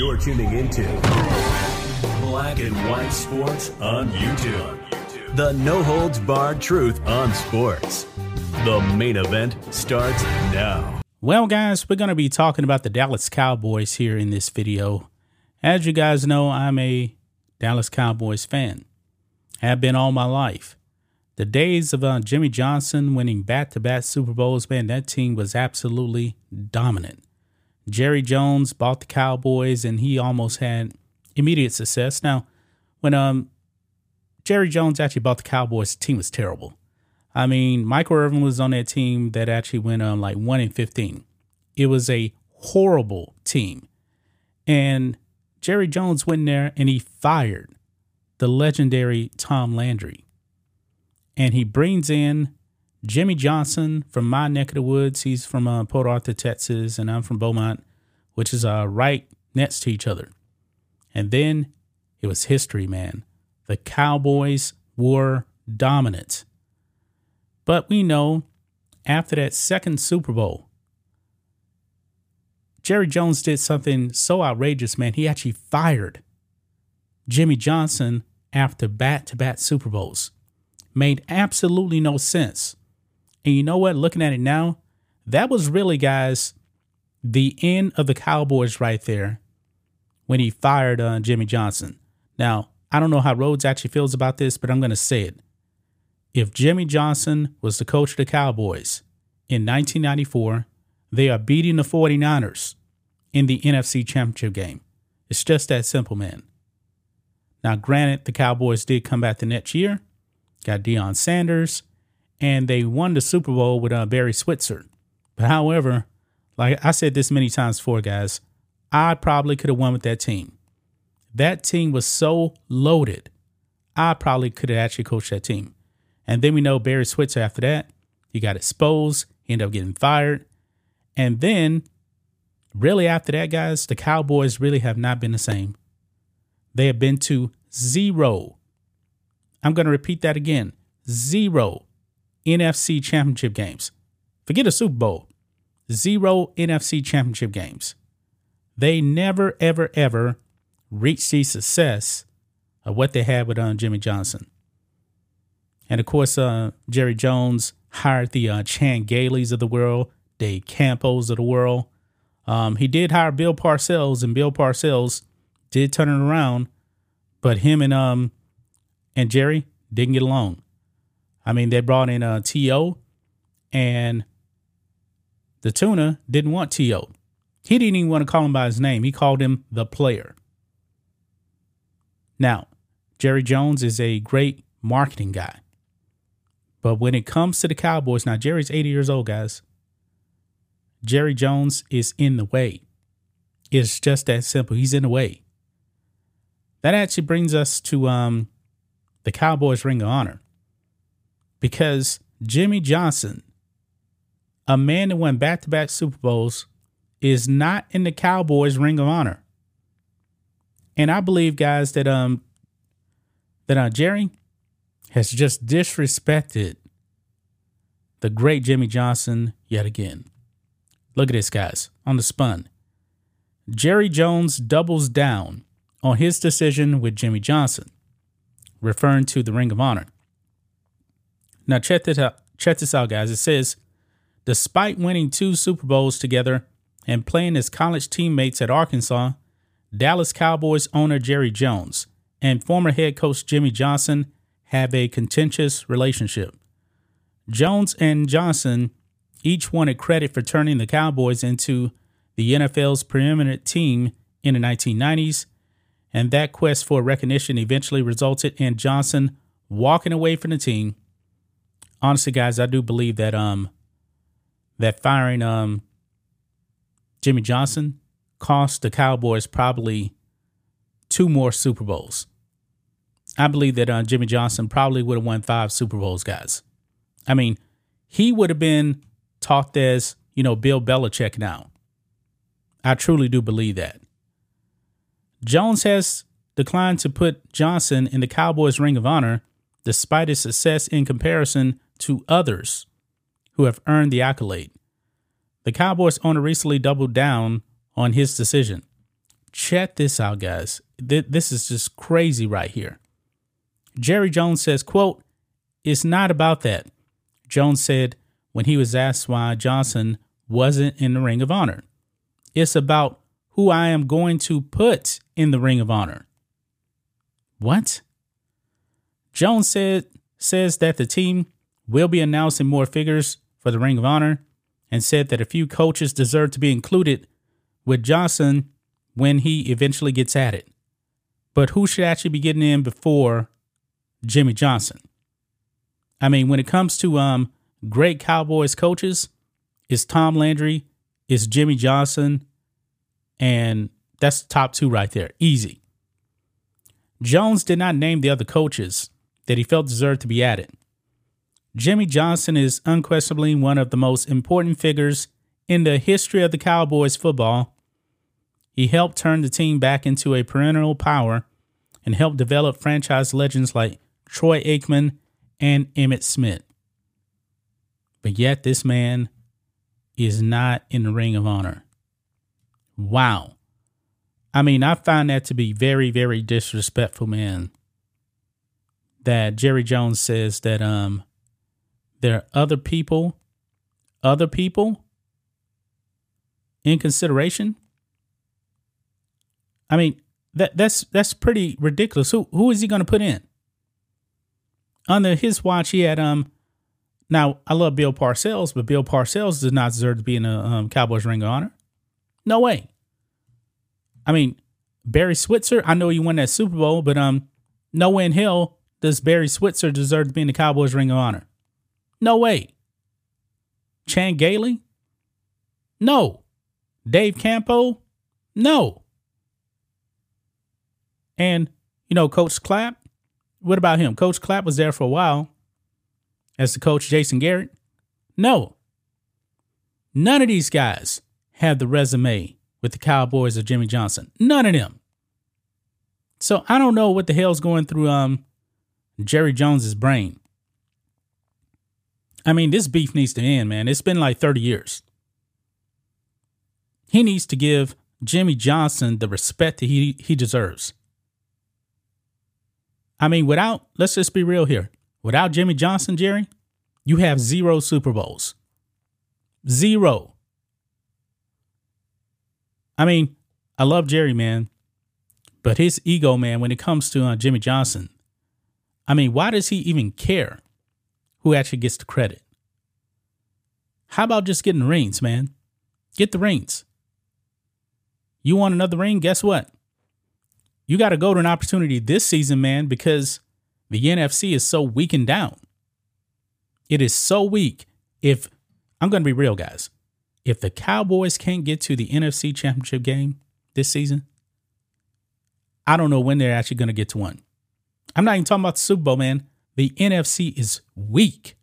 You're tuning into Black and White Sports on YouTube. The no holds barred truth on sports. The main event starts now. Well, guys, we're going to be talking about the Dallas Cowboys here in this video. As you guys know, I'm a Dallas Cowboys fan. Have been all my life. The days of uh, Jimmy Johnson winning back to back Super Bowls, man, that team was absolutely dominant. Jerry Jones bought the Cowboys and he almost had immediate success. Now, when um Jerry Jones actually bought the Cowboys, the team was terrible. I mean, Michael Irvin was on that team that actually went on um, like 1 in 15. It was a horrible team. And Jerry Jones went in there and he fired the legendary Tom Landry and he brings in Jimmy Johnson from my neck of the woods. He's from uh, Port Arthur, Texas, and I'm from Beaumont, which is uh, right next to each other. And then it was history, man. The Cowboys were dominant. But we know after that second Super Bowl, Jerry Jones did something so outrageous, man. He actually fired Jimmy Johnson after bat to bat Super Bowls made absolutely no sense. And you know what? Looking at it now, that was really, guys, the end of the Cowboys right there when he fired uh, Jimmy Johnson. Now, I don't know how Rhodes actually feels about this, but I'm going to say it. If Jimmy Johnson was the coach of the Cowboys in 1994, they are beating the 49ers in the NFC Championship game. It's just that simple, man. Now, granted, the Cowboys did come back the next year, got Deion Sanders, and they won the Super Bowl with uh, Barry Switzer. But however, like I said this many times before, guys, I probably could have won with that team. That team was so loaded. I probably could have actually coached that team. And then we know Barry Switzer after that, he got exposed, he ended up getting fired. And then, really after that, guys, the Cowboys really have not been the same. They have been to zero I'm going to repeat that again zero NFC championship games. Forget a Super Bowl, zero NFC championship games. They never, ever, ever reached the success of what they had with um, Jimmy Johnson. And of course, uh, Jerry Jones hired the uh, Chan Gaileys of the world, Dave Campos of the world. Um, he did hire Bill Parcells, and Bill Parcells did turn it around, but him and um, and Jerry didn't get along. I mean, they brought in a uh, T.O. and the tuna didn't want T.O. He didn't even want to call him by his name. He called him the player. Now, Jerry Jones is a great marketing guy. But when it comes to the Cowboys, now Jerry's 80 years old, guys. Jerry Jones is in the way. It's just that simple. He's in the way. That actually brings us to um, the Cowboys Ring of Honor. Because Jimmy Johnson, a man that won back to back Super Bowls, is not in the Cowboys Ring of Honor. And I believe, guys, that um that uh, Jerry has just disrespected the great Jimmy Johnson yet again. Look at this, guys, on the spun. Jerry Jones doubles down on his decision with Jimmy Johnson referring to the Ring of Honor. Now, check this out, check this out, guys. It says, despite winning two Super Bowls together and playing as college teammates at Arkansas, Dallas Cowboys owner Jerry Jones and former head coach Jimmy Johnson have a contentious relationship. Jones and Johnson each wanted credit for turning the Cowboys into the NFL's preeminent team in the 1990s and that quest for recognition eventually resulted in Johnson walking away from the team. Honestly, guys, I do believe that um that firing um Jimmy Johnson cost the Cowboys probably two more Super Bowls. I believe that uh, Jimmy Johnson probably would have won five Super Bowls, guys. I mean, he would have been talked as, you know, Bill Belichick now. I truly do believe that. Jones has declined to put Johnson in the Cowboys' Ring of Honor despite his success in comparison to others who have earned the accolade. The Cowboys owner recently doubled down on his decision, check this out, guys. This is just crazy right here. Jerry Jones says, quote, it's not about that. Jones said when he was asked why Johnson wasn't in the Ring of Honor. It's about who I am going to put in the Ring of Honor. What? Jones said says that the team will be announcing more figures for the Ring of Honor and said that a few coaches deserve to be included with Johnson when he eventually gets at it. But who should actually be getting in before Jimmy Johnson? I mean, when it comes to um great Cowboys coaches, it's Tom Landry, it's Jimmy Johnson, and that's top two right there. Easy. Jones did not name the other coaches that he felt deserved to be added. Jimmy Johnson is unquestionably one of the most important figures in the history of the Cowboys football. He helped turn the team back into a perennial power and helped develop franchise legends like Troy Aikman and Emmitt Smith. But yet, this man is not in the Ring of Honor. Wow. I mean, I find that to be very, very disrespectful, man. That Jerry Jones says that um there are other people, other people in consideration. I mean, that that's that's pretty ridiculous. Who who is he going to put in? Under his watch, he had um. Now I love Bill Parcells, but Bill Parcells does not deserve to be in a um, Cowboys Ring of Honor. No way. I mean, Barry Switzer. I know he won that Super Bowl, but um, no way in hell does Barry Switzer deserve to be in the Cowboys Ring of Honor. No way. Chan Gailey? No. Dave Campo? No. And, you know, Coach Clapp? What about him? Coach Clapp was there for a while as the coach, Jason Garrett. No. None of these guys have the resume with the Cowboys of Jimmy Johnson. None of them. So I don't know what the hell's going through um Jerry Jones's brain. I mean, this beef needs to end, man. It's been like 30 years. He needs to give Jimmy Johnson the respect that he, he deserves. I mean, without, let's just be real here. Without Jimmy Johnson, Jerry, you have zero Super Bowls. Zero. I mean, I love Jerry, man, but his ego, man, when it comes to uh, Jimmy Johnson, I mean, why does he even care? Who actually gets the credit. How about just getting rings, man? Get the rings. You want another ring? Guess what? You got to go to an opportunity this season, man, because the NFC is so weakened down. It is so weak. If I'm going to be real, guys, if the Cowboys can't get to the NFC championship game this season, I don't know when they're actually going to get to one. I'm not even talking about the Super Bowl, man the NFC is weak.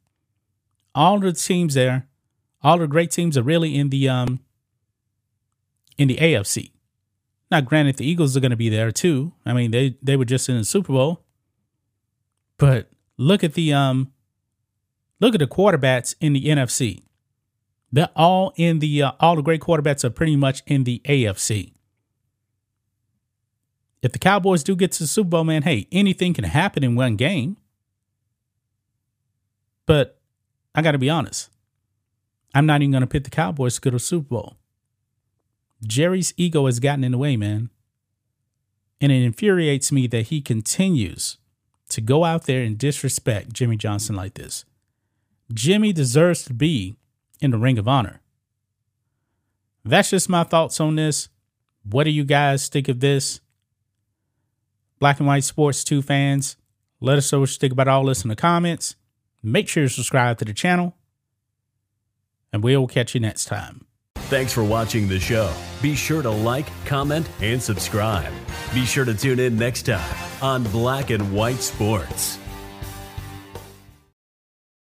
All the teams there, all the great teams are really in the um in the AFC. Now, granted, the Eagles are going to be there too. I mean, they they were just in the Super Bowl, but look at the um look at the quarterbacks in the NFC. They're all in the uh, all the great quarterbacks are pretty much in the AFC. If the Cowboys do get to the Super Bowl, man, hey, anything can happen in one game. But I got to be honest. I'm not even going to pit the Cowboys to go to the Super Bowl. Jerry's ego has gotten in the way, man. And it infuriates me that he continues to go out there and disrespect Jimmy Johnson like this. Jimmy deserves to be in the Ring of Honor. That's just my thoughts on this. What do you guys think of this? Black and White Sports 2 fans, let us know what you think about all this in the comments. Make sure to subscribe to the channel, and we will catch you next time. Thanks for watching the show. Be sure to like, comment, and subscribe. Be sure to tune in next time on Black and White Sports.